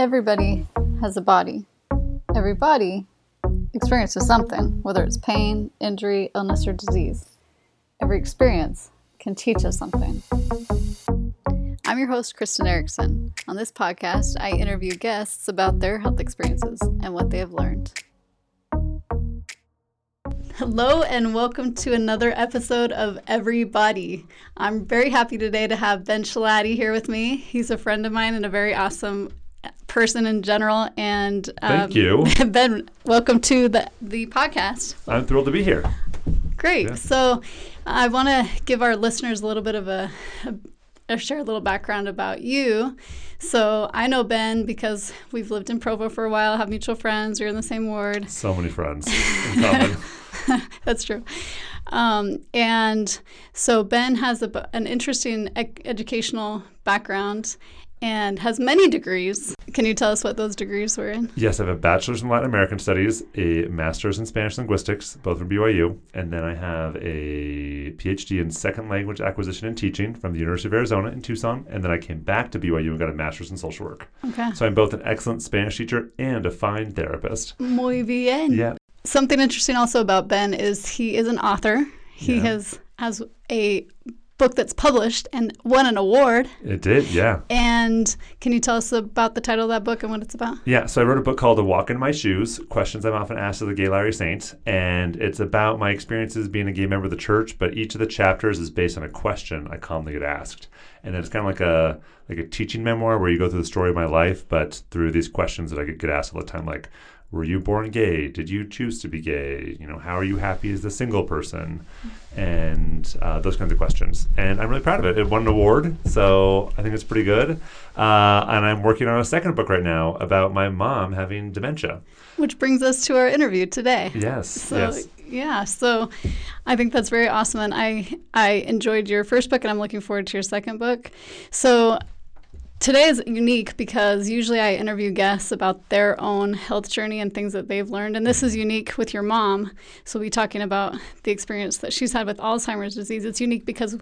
Everybody has a body. Everybody experiences something, whether it's pain, injury, illness, or disease. Every experience can teach us something. I'm your host, Kristen Erickson. On this podcast, I interview guests about their health experiences and what they have learned. Hello, and welcome to another episode of Everybody. I'm very happy today to have Ben Schilaty here with me. He's a friend of mine and a very awesome person in general. And um, Thank you. Ben, welcome to the, the podcast. I'm thrilled to be here. Great. Yeah. So, I want to give our listeners a little bit of a, a, share a little background about you. So, I know Ben because we've lived in Provo for a while, have mutual friends, we're in the same ward. So many friends. That's true. Um, and so Ben has a, an interesting ec- educational background and has many degrees. Can you tell us what those degrees were in? yes, I have a bachelor's in Latin American Studies, a master's in Spanish linguistics, both from BYU, and then I have a PhD in second language acquisition and teaching from the University of Arizona in Tucson, and then I came back to BYU and got a master's in social work. Okay. So I'm both an excellent Spanish teacher and a fine therapist. Muy bien. Yeah, Something interesting also about Ben is he is an author. He Yeah. has has a book that's published and won an award. it did. Yeah. And can you tell us about the title of that book and what it's about? Yeah, so I wrote a book called A Walk in My Shoes Questions I'm Often Asked of the Gay Latter-day Saint. And it's about my experiences being a gay member of the church, but each of the chapters is based on a question I commonly get asked. And it's kind of like a like a teaching memoir where you go through the story of my life, but through these questions that I get asked all the time, like were you born gay? Did you choose to be gay? You know, how are you happy as a single person? And uh, those kinds of questions. And I'm really proud of it. It won an award, so I think it's pretty good. Uh, and I'm working on a second book right now about my mom having dementia. Which brings us to our interview today. Yes, So yes. yeah, so I think that's very awesome, and I I enjoyed your first book, and I'm looking forward to your second book. So today is unique because usually I interview guests about their own health journey and things that they've learned, and this is unique with your mom. So we'll be talking about the experience that she's had with Alzheimer's disease. It's unique because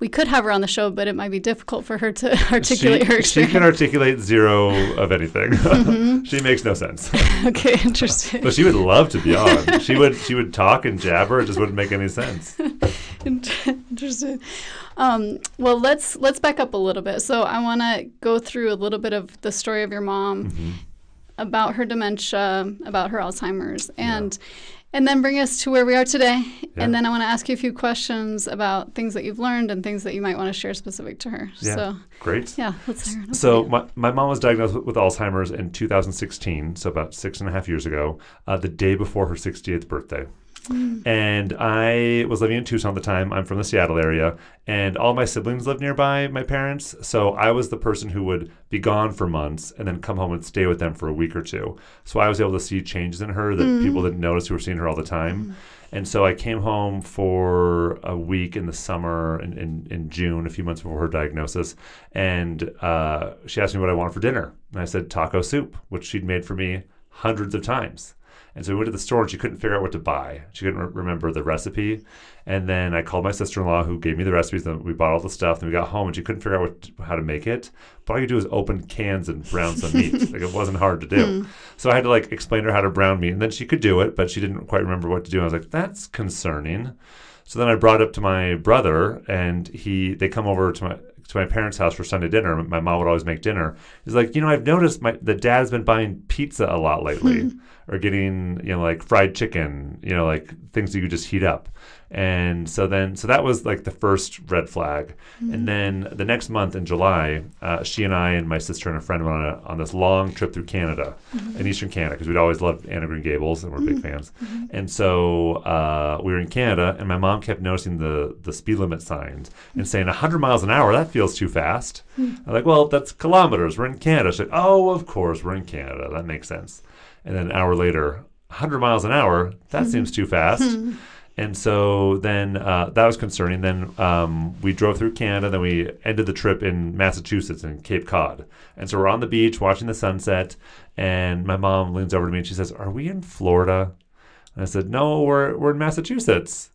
we could have her on the show, but it might be difficult for her to articulate her experience. she can articulate zero of anything. Mm-hmm. she makes no sense. okay, interesting. but she would love to be on. She would she would talk and jabber. It just wouldn't make any sense. Interesting. Um, well, let's let's back up a little bit. So I want to go through a little bit of the story of your mom, Mm-hmm. about her dementia, about her Alzheimer's, and and then bring us to where we are today. Yeah. And then I want to ask you a few questions about things that you've learned and things that you might want to share specific to her. Yeah, So great. yeah, let's hear it. So my, my mom was diagnosed with, with Alzheimer's in 2016, so about six and a half years ago, uh, the day before her 68th birthday. And I was living in Tucson at the time. I'm from the Seattle area, and all my siblings lived nearby, my parents. So I was the person who would be gone for months and then come home and stay with them for a week or two. So I was able to see changes in her that people didn't notice who were seeing her all the time. And so I came home for a week in the summer in, in, in June, a few months before her diagnosis. And uh, she asked me what I wanted for dinner. And I said taco soup, which she'd made for me hundreds of times. And so we went to the store and she couldn't figure out what to buy. She couldn't re- remember the recipe. And then I called my sister in law who gave me the recipes. And we bought all the stuff. Then we got home and she couldn't figure out what, how to make it. But all you do is open cans and brown some meat. like it wasn't hard to do. Hmm. So I had to like explain to her how to brown meat. And then she could do it, but she didn't quite remember what to do. And I was like, that's concerning. So then I brought it up to my brother, and he they come over to my to my parents' house for Sunday dinner. My mom would always make dinner. He's like, you know, I've noticed my the dad's been buying pizza a lot lately, hmm. Or getting you know like fried chicken, you know like things that you just heat up. And so then so that was like the first red flag. And mm-hmm. then the next month in July, uh, she and I and my sister and a friend went on a, on this long trip through Canada, mm-hmm. in Eastern Canada, because we'd always loved Anne of Green Gables and we're big mm-hmm. fans. And so uh, we were in Canada, and my mom kept noticing the the speed limit signs and saying 100 miles an hour. That feels too fast. Hmm. I'm like, well, that's kilometers. We're in Canada. She's like, oh, of course, we're in Canada. That makes sense. And then an hour later, 100 miles an hour. That seems too fast. And so then uh, that was concerning. Then um, we drove through Canada. Then we ended the trip in Massachusetts in Cape Cod. And so we're on the beach watching the sunset. And my mom leans over to me and she says, Are we in Florida? And I said, No, we're, we're in Massachusetts.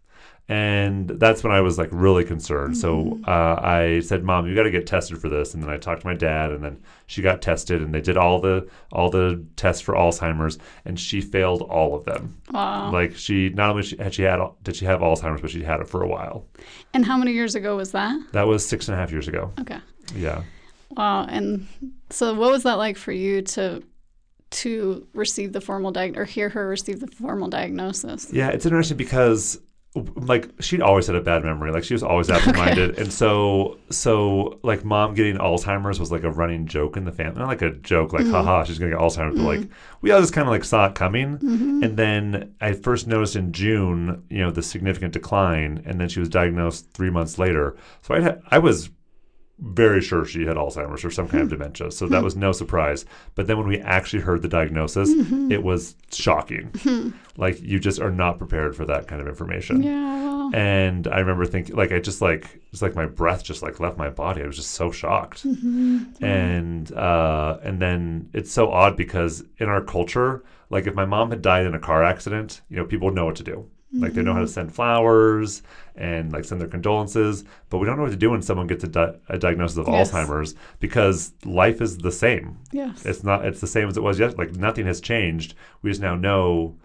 And that's when I was like really concerned. So uh, I said, "Mom, you got to get tested for this." And then I talked to my dad, and then she got tested, and they did all the all the tests for Alzheimer's, and she failed all of them. Wow. Like she not only she, had she had did she have Alzheimer's, but she had it for a while. and how many years ago was that? That was six and a half years ago. Okay. Yeah. Wow. And so, what was that like for you to to receive the formal diag or hear her receive the formal diagnosis? Yeah, it's interesting because like she'd always had a bad memory. Like she was always absent-minded, and so so like mom getting Alzheimer's was like a running joke in the family. Not like a joke, like mm-hmm. haha, she's gonna get Alzheimer's, but like mm-hmm. we all just kind of like saw it coming. Mm-hmm. And then I first noticed in June, you know, the significant decline, and then she was diagnosed three months later. So I had, I was very sure she had Alzheimer's or some kind of hmm. dementia. So that hmm. was no surprise. But then when we actually heard the diagnosis, mm-hmm. it was shocking. Mm-hmm. like you just are not prepared for that kind of information. Yeah. And I remember thinking, like, I just like, it's like my breath just like left my body. I was just so shocked. Mm-hmm. And uh, and then it's so odd because in our culture, like, if my mom had died in a car accident, you know, people would know what to do. Like they know how to mm-hmm. send flowers and like send their condolences, but we don't know what to do when someone gets a, di- a diagnosis of Yes. Alzheimer's because life is the same. Yes. It's not. It's the same as it was yesterday. Like nothing has changed. We just now know,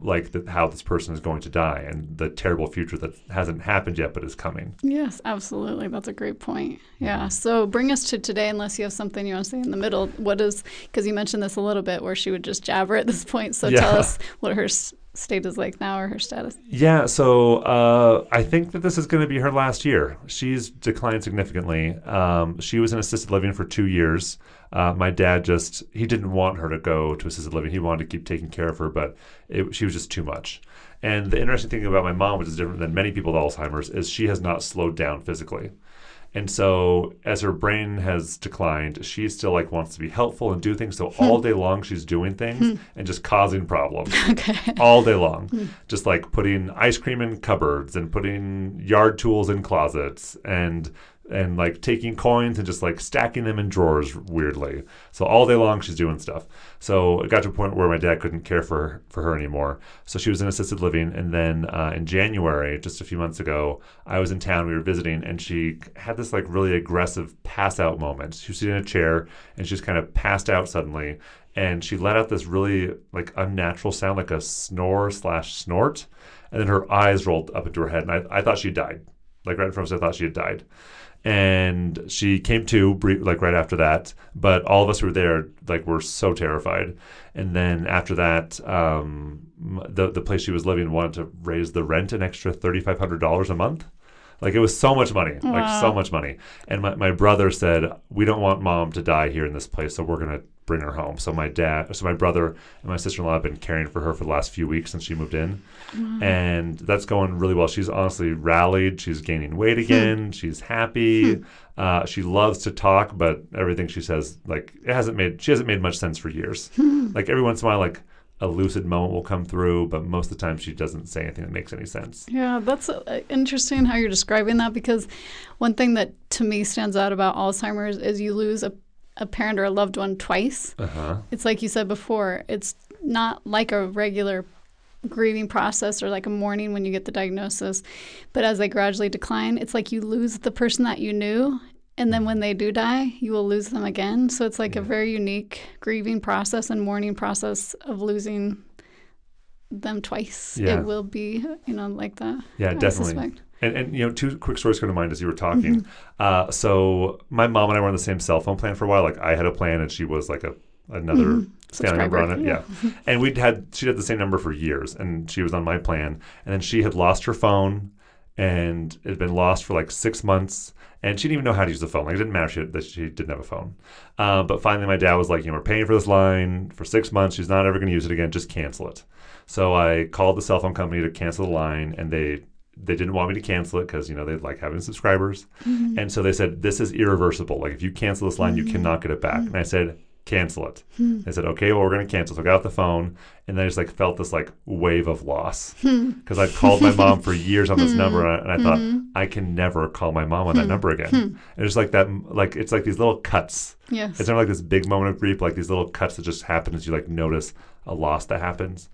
like the, how this person is going to die and the terrible future that hasn't happened yet but is coming. Yes, absolutely. That's a great point. Mm-hmm. Yeah. So bring us to today, unless you have something you want to say in the middle. What is, because you mentioned this a little bit where she would just jabber at this point. So tell us what her state is like now or her status. Yeah. So uh, I think that this is going to be her last year. She's declined significantly. Um, she was in assisted living for two years. Uh, my dad just he didn't want her to go to assisted living. He wanted to keep taking care of her, but it, she was just too much. And the interesting thing about my mom, which is different than many people with Alzheimer's, is she has not slowed down physically. And so as her brain has declined, she still like wants to be helpful and do things. So hmm. all day long she's doing things hmm. and just causing problems Okay. all day long. Hmm. Just like putting ice cream in cupboards and putting yard tools in closets and and like taking coins and just like stacking them in drawers weirdly. So all day long she's doing stuff. So it got to a point where my dad couldn't care for for her anymore. So she was in assisted living, and then uh, in January, just a few months ago, I was in town. We were visiting, and she had this like really aggressive pass out moment. She was sitting in a chair, and she just kind of passed out suddenly, and she let out this really like unnatural sound, like a snore slash snort, and then her eyes rolled up into her head, and I, I thought she died. Like right in front of us, I thought she had died and she came to like right after that. But all of us who were there like we were so terrified. And then after that um, the, the place she was living wanted to raise the rent an extra $3500 a month. Like it was so much money like so much money. And my, my brother said we don't want mom to die here in this place so we're going to bring her home so my dad so my brother and my sister-in-law have been caring for her for the last few weeks since she moved in and that's going really well. She's honestly rallied. She's gaining weight again. She's happy. Uh, she loves to talk, but everything she says, like, it hasn't made. She hasn't made much sense for years. like every once in a while, like a lucid moment will come through, but most of the time she doesn't say anything that makes any sense. Yeah, that's uh, interesting how you're describing that because one thing that to me stands out about Alzheimer's is you lose a, a parent or a loved one twice. Uh huh. It's like you said before, it's not like a regular grieving process or like a mourning when you get the diagnosis, but as they gradually decline, it's like you lose the person that you knew. And then when they do die, you will lose them again. So it's like a very unique grieving process and mourning process of losing them twice. Yeah. It will be, you know, like that. Yeah, I definitely. suspect. And, and you know, two quick stories come to mind as you were talking. Mm-hmm. Uh, so my mom and I were on the same cell phone plan for a while. Like I had a plan, and she was like a another family member on it. Mm-hmm. Yeah, and we'd had she had the same number for years, and she was on my plan. And then she had lost her phone, and it had been lost for like six months. And she didn't even know how to use the phone. Like it didn't matter she, that she didn't have a phone. Uh, but finally, my dad was like, "You know, we're paying for this line for six months. She's not ever going to use it again. Just cancel it." So I called the cell phone company to cancel the line, and they they didn't want me to cancel it because you know they like having subscribers, mm-hmm. and so they said this is irreversible. Like if you cancel this line, you mm-hmm. cannot get it back. Mm-hmm. And I said, cancel it. Hmm. They said, okay, well, we're going to cancel. So I got off the phone and then I just like felt this like wave of loss hmm. because I'd called my mom for years on this hmm. number and I, and I thought I can never call my mom on that number again. And it's like that, like it's like these little cuts. Yes. It's not like this big moment of grief, like these little cuts that just happen as you like notice a loss that happens.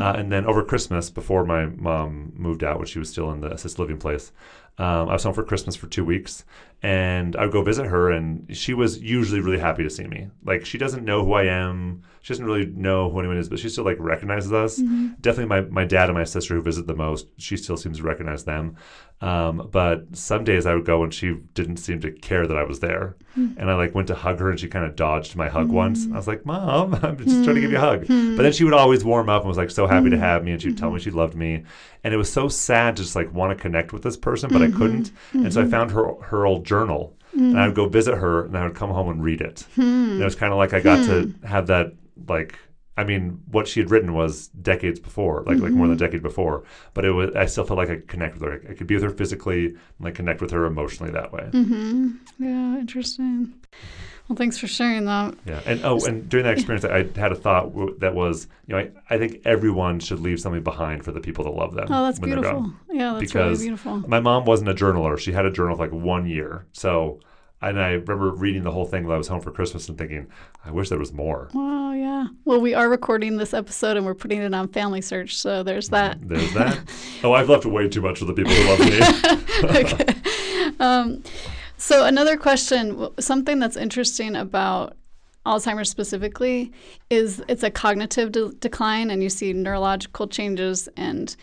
Uh, and then over Christmas, before my mom moved out when she was still in the assisted living place, um, I was home for Christmas for two weeks, and I would go visit her, and she was usually really happy to see me. Like she doesn't know who I am, she doesn't really know who anyone is, but she still like recognizes us. Mm-hmm. Definitely, my my dad and my sister who visit the most, she still seems to recognize them. Um, but some days I would go and she didn't seem to care that I was there, hmm. and I like went to hug her, and she kind of dodged my hug hmm. once. I was like, "Mom, I'm just trying to give you a hug," hmm. but then she would always warm up and was like so happy to have me, and she'd tell me she loved me, and it was so sad to just like want to connect with this person, but I mm-hmm. couldn't, and so I mm-hmm. found her her old journal, and I would go visit her, and I would come home and read it. Hmm. And it was kind of like I got to hmm. have that like. I mean, what she had written was decades before, like like more than a decade before. But it was, I still felt like I could connect with her. I could be with her physically, and like connect with her emotionally that way. Mm-hmm. Yeah, interesting. Well, thanks for sharing that. Yeah, and oh, and during that experience, I had a thought w- that was, you know, I, I think everyone should leave something behind for the people that love them. Oh, that's beautiful. Yeah, that's Because really beautiful. My mom wasn't a journaler; she had a journal for like one year. So, and I remember reading the whole thing while I was home for Christmas and thinking, I wish there was more. Wow, yeah. Well, we are recording this episode and we're putting it on Family Search, so there's that. There's that. oh, I've left way too much for the people who love me. okay. Um, so another question, something that's interesting about Alzheimer's specifically is it's a cognitive de- decline, and you see neurological changes, and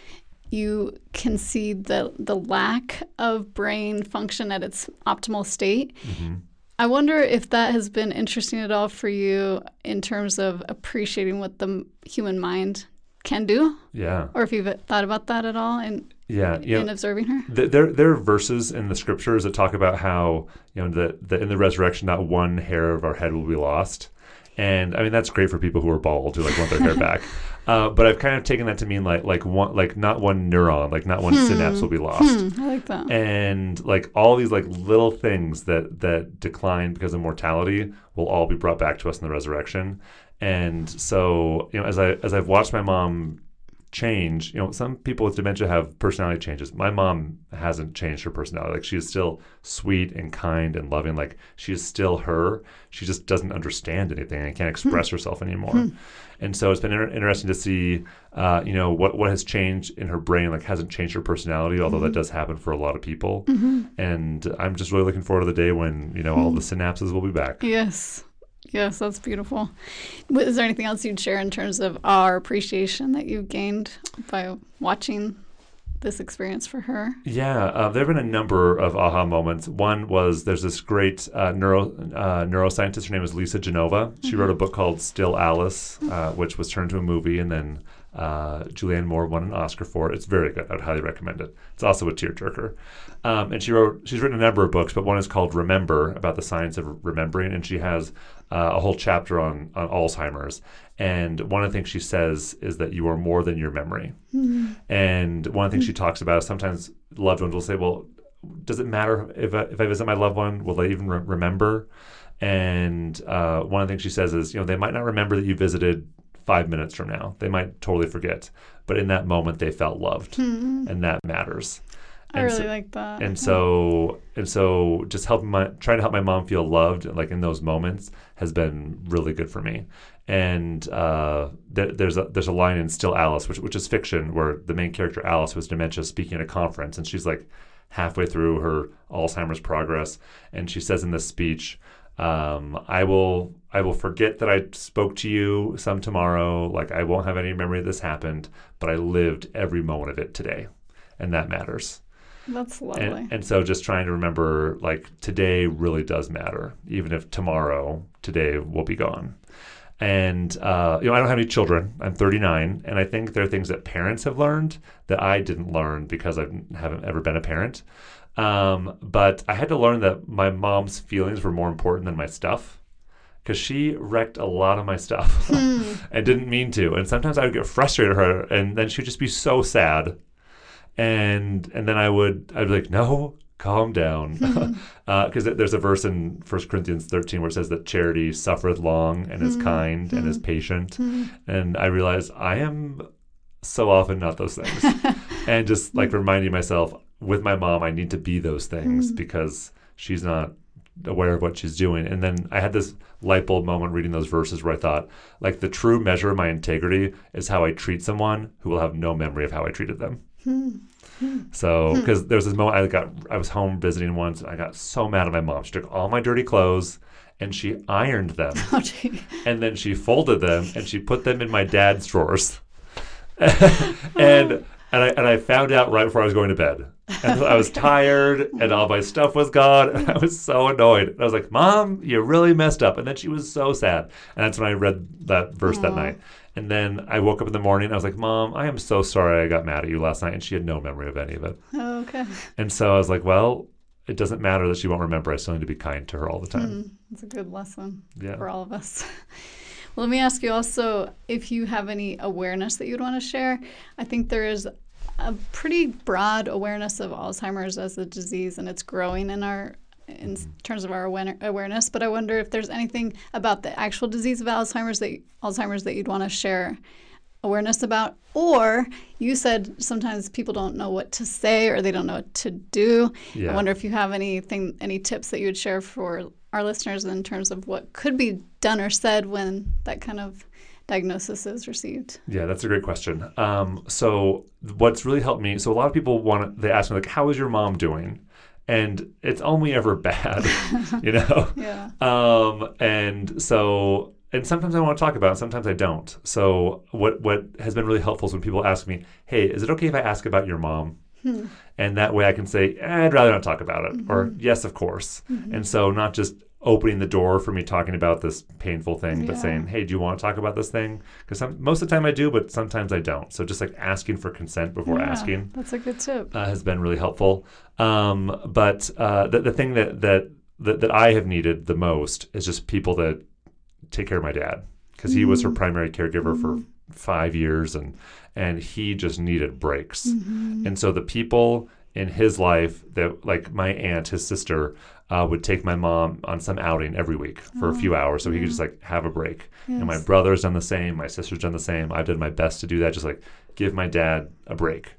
you can see the the lack of brain function at its optimal state. Mm-hmm. I wonder if that has been interesting at all for you in terms of appreciating what the human mind can do, yeah, or if you've thought about that at all in, yeah, yeah. in observing her. Th- there there are verses in the scriptures that talk about how you know that that in the resurrection not one hair of our head will be lost and i mean that's great for people who are bald who like want their hair back. Uh, but i've kind of taken that to mean like like one like not one neuron like not one synapse will be lost. Hmm, I like that. and like all these like little things that that decline because of mortality will all be brought back to us in the resurrection. And so you know as i as i've watched my mom change you know some people with dementia have personality changes. My mom hasn't changed her personality. Like she is still sweet and kind and loving. Like she is still her. She just doesn't understand anything and can't hmm. express herself anymore. Hmm. And so it's been inter- interesting to see uh, you know what what has changed in her brain like hasn't changed her personality although that mm-hmm. does happen for a lot of people. Mm-hmm. And i'm just really looking forward to the day when you know all the hmm. synapses will be back. Yes. Yes, that's beautiful. Is there anything else you'd share in terms of our appreciation that you've gained by watching this experience for her? Yeah, uh, there have been a number of aha moments. One was there's this great uh, neuro uh, neuroscientist. Her name is Lisa Genova. She wrote a book called Still Alice, uh, which was turned to a movie, and then uh, Julianne Moore won an Oscar for it. It's very good. I'd highly recommend it. It's also a tearjerker. Um, and she wrote she's written a number of books, but one is called Remember about the science of remembering, and she has uh, a whole chapter on on Alzheimer's. And one of the things she says is that you are more than your memory. And one of the things she talks about is sometimes loved ones will say, "Well, does it matter if I, if I visit my loved one? Will they even re- remember?" And uh, one of the things she says is, you know, they might not remember that you visited five minutes from now. They might totally forget, but in that moment, they felt loved, and that matters. I And really so- like that. and so and so just helping my trying to help my mom feel loved like in those moments has been really good for me and uh, there, there's a there's a line in Still Alice which which is fiction where the main character Alice who has dementia is speaking at a conference and she's like halfway through her Alzheimer's progress and she says in this speech um, I will I will forget that I spoke to you some tomorrow like I won't have any memory this happened but I lived every moment of it today and that matters that's lovely. and, and so just trying to remember like today really does matter. Even if tomorrow today will be gone. And uh, you know i don't have any children. I'm 39 and i think there are things that parents have learned that i didn't learn because i haven't ever been a parent. Um, but i had to learn that my mom's feelings were more important than my stuff because she wrecked a lot of my stuff and didn't mean to. And sometimes i would get frustrated with her and then she would just be so sad and and then I would I'd be like, no, calm down. Mm-hmm. Uh, because there's a verse in 1 Corinthians 13 where it says that charity suffereth long and is mm-hmm. kind and is mm-hmm. patient. And I realized I am so often not those things. and just like reminding myself with my mom, I need to be those things because she's not aware of what she's doing. And then I had this light bulb moment reading those verses where I thought, like, the true measure of my integrity is how I treat someone who will have no memory of how I treated them. Hmm. So, hmm. because there was this moment I got, I was home visiting once, and I got so mad at my mom. She took all my dirty clothes and she ironed them, Oh, and then she folded them and she put them in my dad's drawers. and and I and I found out right before I was going to bed. And I was tired and all my stuff was gone and I was so annoyed. And I was like, "Mom, you really messed up." And then she was so sad. And that's when I read that verse that night. And then I woke up in the morning I was like, "Mom, I am so sorry I got mad at you last night." And she had no memory of any of it. Oh, okay. And so I was like, "Well, it doesn't matter that she won't remember. I still need to be kind to her all the time." Hmm. That's a good lesson Yeah. for all of us. Let me ask you also if you have any awareness that you'd want to share. I think there is a pretty broad awareness of Alzheimer's as a disease, and it's growing in our in terms of our awareness. But I wonder if there's anything about the actual disease of Alzheimer's that Alzheimer's that you'd want to share awareness about or you said sometimes people don't know what to say or they don't know what to do Yeah. i wonder if you have anything any tips that you would share for our listeners in terms of what could be done or said when that kind of diagnosis is received Yeah, that's a great question. Um, so what's really helped me, so a lot of people want to, they ask me like, how is your mom doing? And it's only ever bad, you know? yeah Um, and so, and sometimes I want to talk about it, sometimes I don't. So what, what has been really helpful is when people ask me, hey, is it okay if I ask about your mom? And that way I can say, eh, I'd rather not talk about it, or yes, of course. And so not just opening the door for me talking about this painful thing, but saying, hey, do you want to talk about this thing? Because most of the time I do, but sometimes I don't. So just like asking for consent before Yeah, asking that's a good tip uh, has been really helpful. Um, but uh, the, the thing that, that that that I have needed the most is just people that take care of my dad because he was her primary caregiver for five years and and he just needed breaks. And so the people in his life that like my aunt, his sister, uh, would take my mom on some outing every week for a few hours so he could just like have a break. And my brother's done the same, my sister's done the same. I've done my best to do that, just like give my dad a break.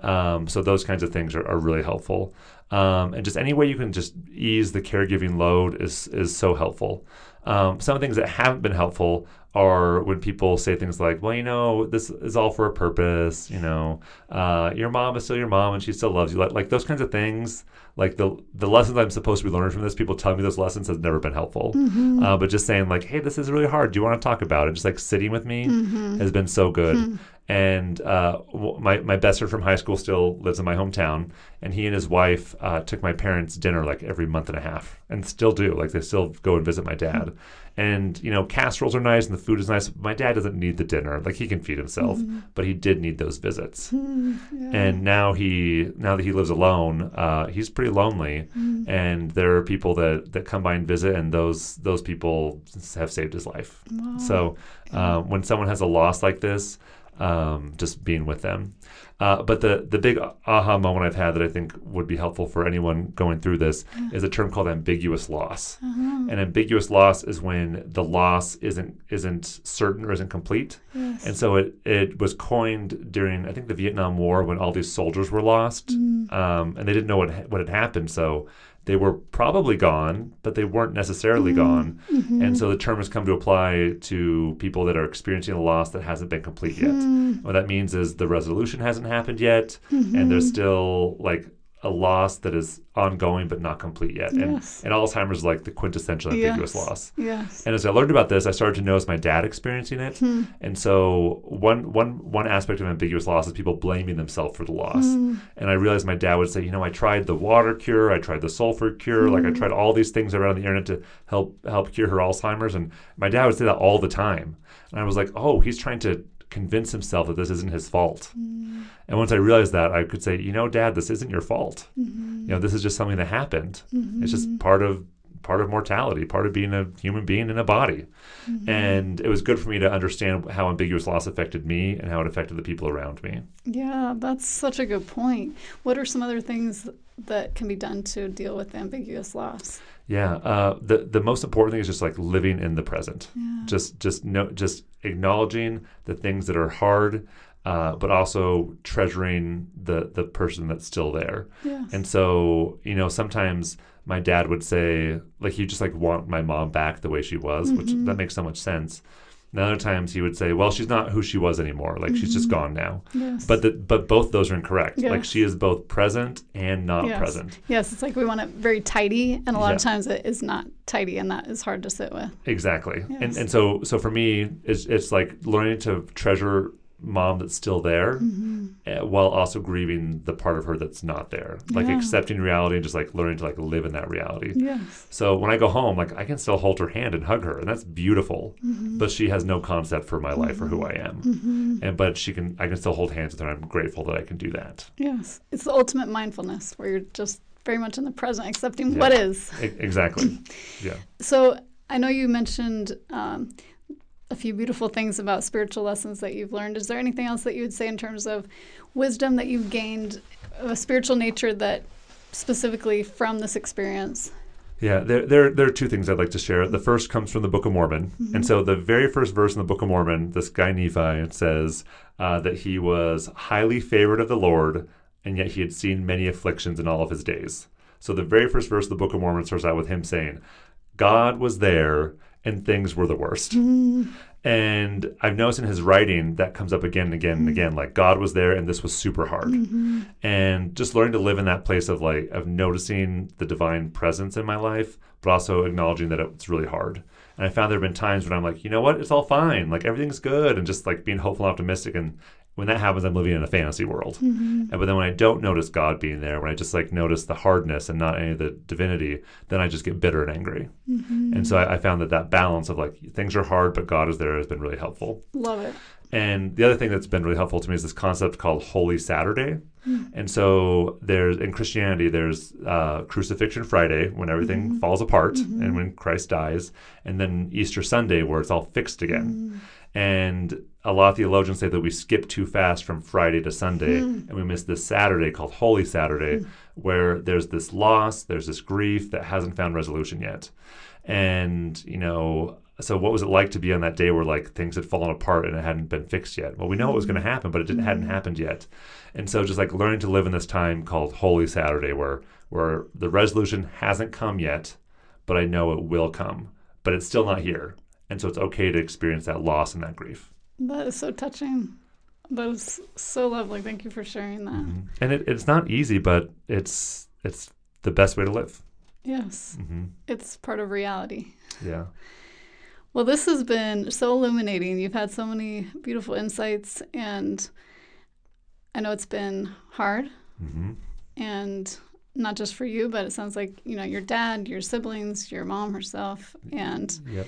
Um, so those kinds of things are, are really helpful. Um, and just any way you can just ease the caregiving load is is so helpful. Um, some things that haven't been helpful are when people say things like, "Well, you know, this is all for a purpose. You know, uh, your mom is still your mom and she still loves you." Like, like those kinds of things. Like the the lessons I'm supposed to be learning from this, people telling me those lessons has never been helpful. Uh, but just saying like, "Hey, this is really hard. Do you want to talk about it?" Just like sitting with me has been so good. And uh, my my best friend from high school still lives in my hometown, and he and his wife uh, took my parents dinner like every month and a half, and still do. Like they still go and visit my dad. And you know, casseroles are nice and the food is nice. My dad doesn't need the dinner; like he can feed himself, but he did need those visits. And now he now that he lives alone, uh, he's pretty lonely. And there are people that that come by and visit, and those those people have saved his life. So uh, when someone has a loss like this, um, just being with them. Uh, but the the big aha moment I've had that I think would be helpful for anyone going through this is a term called ambiguous loss. And ambiguous loss is when the loss isn't isn't certain or isn't complete. yes And so it, it was coined during I think the Vietnam War when all these soldiers were lost, um, and they didn't know what what had happened. So they were probably gone, but they weren't necessarily mm-hmm. gone. And mm-hmm. so the term has come to apply to people that are experiencing a loss that hasn't been complete yet. Hmm. What that means is the resolution hasn't happened yet, and there's mm-hmm. still like a loss that is ongoing but not complete yet. Yes. And, and Alzheimer's is like the quintessential ambiguous Yes. loss. yes And as I learned about this, I started to notice my dad experiencing it. Hmm. And so one one one aspect of ambiguous loss is people blaming themselves for the loss. Hmm. And I realized my dad would say, you know, I tried the water cure, I tried the sulfur cure, like I hmm. tried all these things around the internet to help help cure her Alzheimer's. And my dad would say that all the time. And I was like, oh, he's trying to convince himself that this isn't his fault. Mm-hmm. And once I realized that, I could say, you know, Dad, this isn't your fault. Mm-hmm. You know, this is just something that happened. It's just mm-hmm. part of part of mortality, part of being a human being in a body. And it was good for me to understand how ambiguous loss affected me and how it affected the people around me. Yeah, that's such a good point. What are some other things that can be done to deal with ambiguous loss? Yeah, uh, the the most important thing is just like living in the present. Yeah. Just just no, just acknowledging the things that are hard, uh, but also treasuring the the person that's still there. Yes. And so, you know, sometimes my dad would say, like, he just like want my mom back the way she was, which Mm-hmm. that makes so much sense. And other times he would say, well, she's not who she was anymore. Like, she's just gone now. yes. But the, but both those are incorrect. Like, she is both present and not yes. present. Yes, it's like we want it very tidy, and a lot of times it is not tidy, and that is hard to sit with. Exactly. And and so so for me, it's it's like learning to treasure mom that's still there, Mm-hmm. uh, while also grieving the part of her that's not there. Like Yeah. accepting reality and just like learning to like live in that reality. Yes. So when I go home, like I can still hold her hand and hug her, and that's beautiful. Mm-hmm. But she has no concept for my life or who I am. And but she can, I can still hold hands with her. I'm grateful that I can do that. Yes. It's the ultimate mindfulness where you're just very much in the present, accepting Yeah. what is. Exactly. yeah. So I know you mentioned um, a few beautiful things about spiritual lessons that you've learned. Is there anything else that you would say in terms of wisdom that you've gained of a spiritual nature that specifically from this experience? Yeah, there, there, there are two things I'd like to share. The first comes from the Book of Mormon. And so the very first verse in the Book of Mormon, this guy Nephi, says uh, that he was highly favored of the Lord, and yet he had seen many afflictions in all of his days. So the very first verse of the Book of Mormon starts out with him saying, God was there and things were the worst. Mm-hmm. And I've noticed in his writing that comes up again and again and mm-hmm. again, like God was there and this was super hard. Mm-hmm. And just learning to live in that place of like of noticing the divine presence in my life, but also acknowledging that it's really hard. And I found there have been times when I'm like, you know what, it's all fine, like everything's good, and just like being hopeful and optimistic. And when that happens, I'm living in a fantasy world. Mm-hmm. And but then when I don't notice God being there, when I just like notice the hardness and not any of the divinity, then I just get bitter and angry. Mm-hmm. And so I, I found that that balance of like things are hard, but God is there has been really helpful. Love it. And the other thing that's been really helpful to me is this concept called Holy Saturday. Mm. And so there's in Christianity there's uh, Crucifixion Friday when everything mm-hmm. falls apart and when Christ dies, and then Easter Sunday where it's all fixed again. Mm. And a lot of theologians say that we skip too fast from Friday to Sunday, hmm. and we miss this Saturday called Holy Saturday, hmm. where there's this loss, there's this grief that hasn't found resolution yet. And you know, so what was it like to be on that day where like things had fallen apart and it hadn't been fixed yet? Well, we know it was going to hmm. happen, but it didn't, hadn't happened yet. And so just like learning to live in this time called Holy Saturday, where where the resolution hasn't come yet, but I know it will come, but it's still not here. And so it's okay to experience that loss and that grief. That is so touching. That is so lovely. Thank you for sharing that. And it, it's not easy, but it's it's the best way to live. Yes, hmm it's part of reality. Yeah. Well, this has been so illuminating. You've had so many beautiful insights, and I know it's been hard, hmm and not just for you, but it sounds like you know your dad, your siblings, your mom herself, and Yep.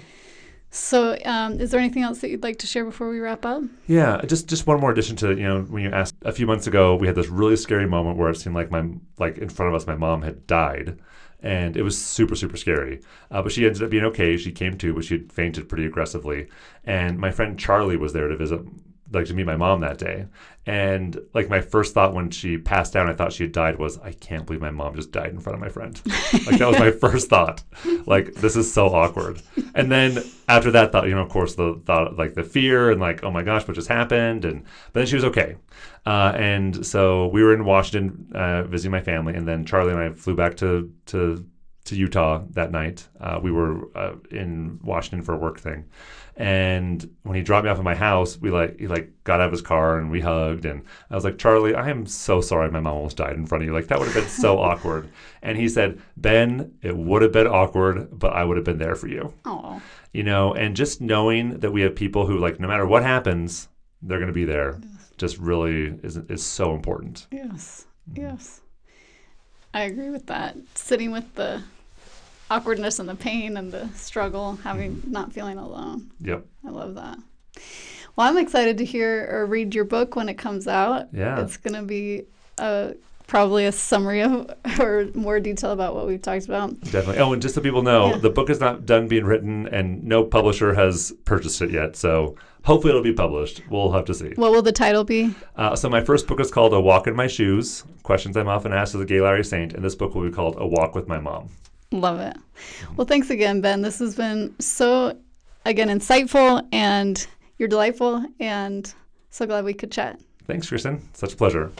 So. Um, is there anything else that you'd like to share before we wrap up? Yeah, just just one more addition to you know when you asked a few months ago, we had this really scary moment where it seemed like my like in front of us, my mom had died, and it was super super scary. Uh, but she ended up being okay. She came to, but she had fainted pretty aggressively. And my friend Charlie was there to visit, like to meet my mom that day. And like my first thought when she passed down, I thought she had died was, I can't believe my mom just died in front of my friend. like that was my first thought. Like this is so awkward. And then after that thought, you know, of course, the thought like the fear and like, oh my gosh, what just happened? And but then she was okay. Uh, and so we were in Washington uh, visiting my family, and then Charlie and I flew back to to to Utah that night. Uh, we were uh, in Washington for a work thing, and when he dropped me off at my house, we like he like got out of his car and we hugged, and I was like, Charlie, I am so sorry my mom almost died in front of you. Like that would have been so awkward. And he said, Ben, it would have been awkward, but I would have been there for you. Oh, You know, and just knowing that we have people who like no matter what happens, they're going to be there, just really is is so important. yes, yes. I agree with that. Sitting with the awkwardness and the pain and the struggle, having not feeling alone. Yep. I love that. Well, I'm excited to hear or read your book when it comes out. Yeah. It's going to be a probably a summary of or more detail about what we've talked about. Definitely. Oh, and just so people know, Yeah. the book is not done being written, and no publisher has purchased it yet. So hopefully it'll be published. We'll have to see. What will the title be? Uh, so my first book is called A Walk in My Shoes: Questions I'm Often Asked as a Gay Latter-day Saint, and this book will be called A Walk with My Mom. Love it. Well, thanks again, Ben. This has been so, again, insightful and you're delightful and so glad we could chat. Thanks, Kristen. Such a pleasure.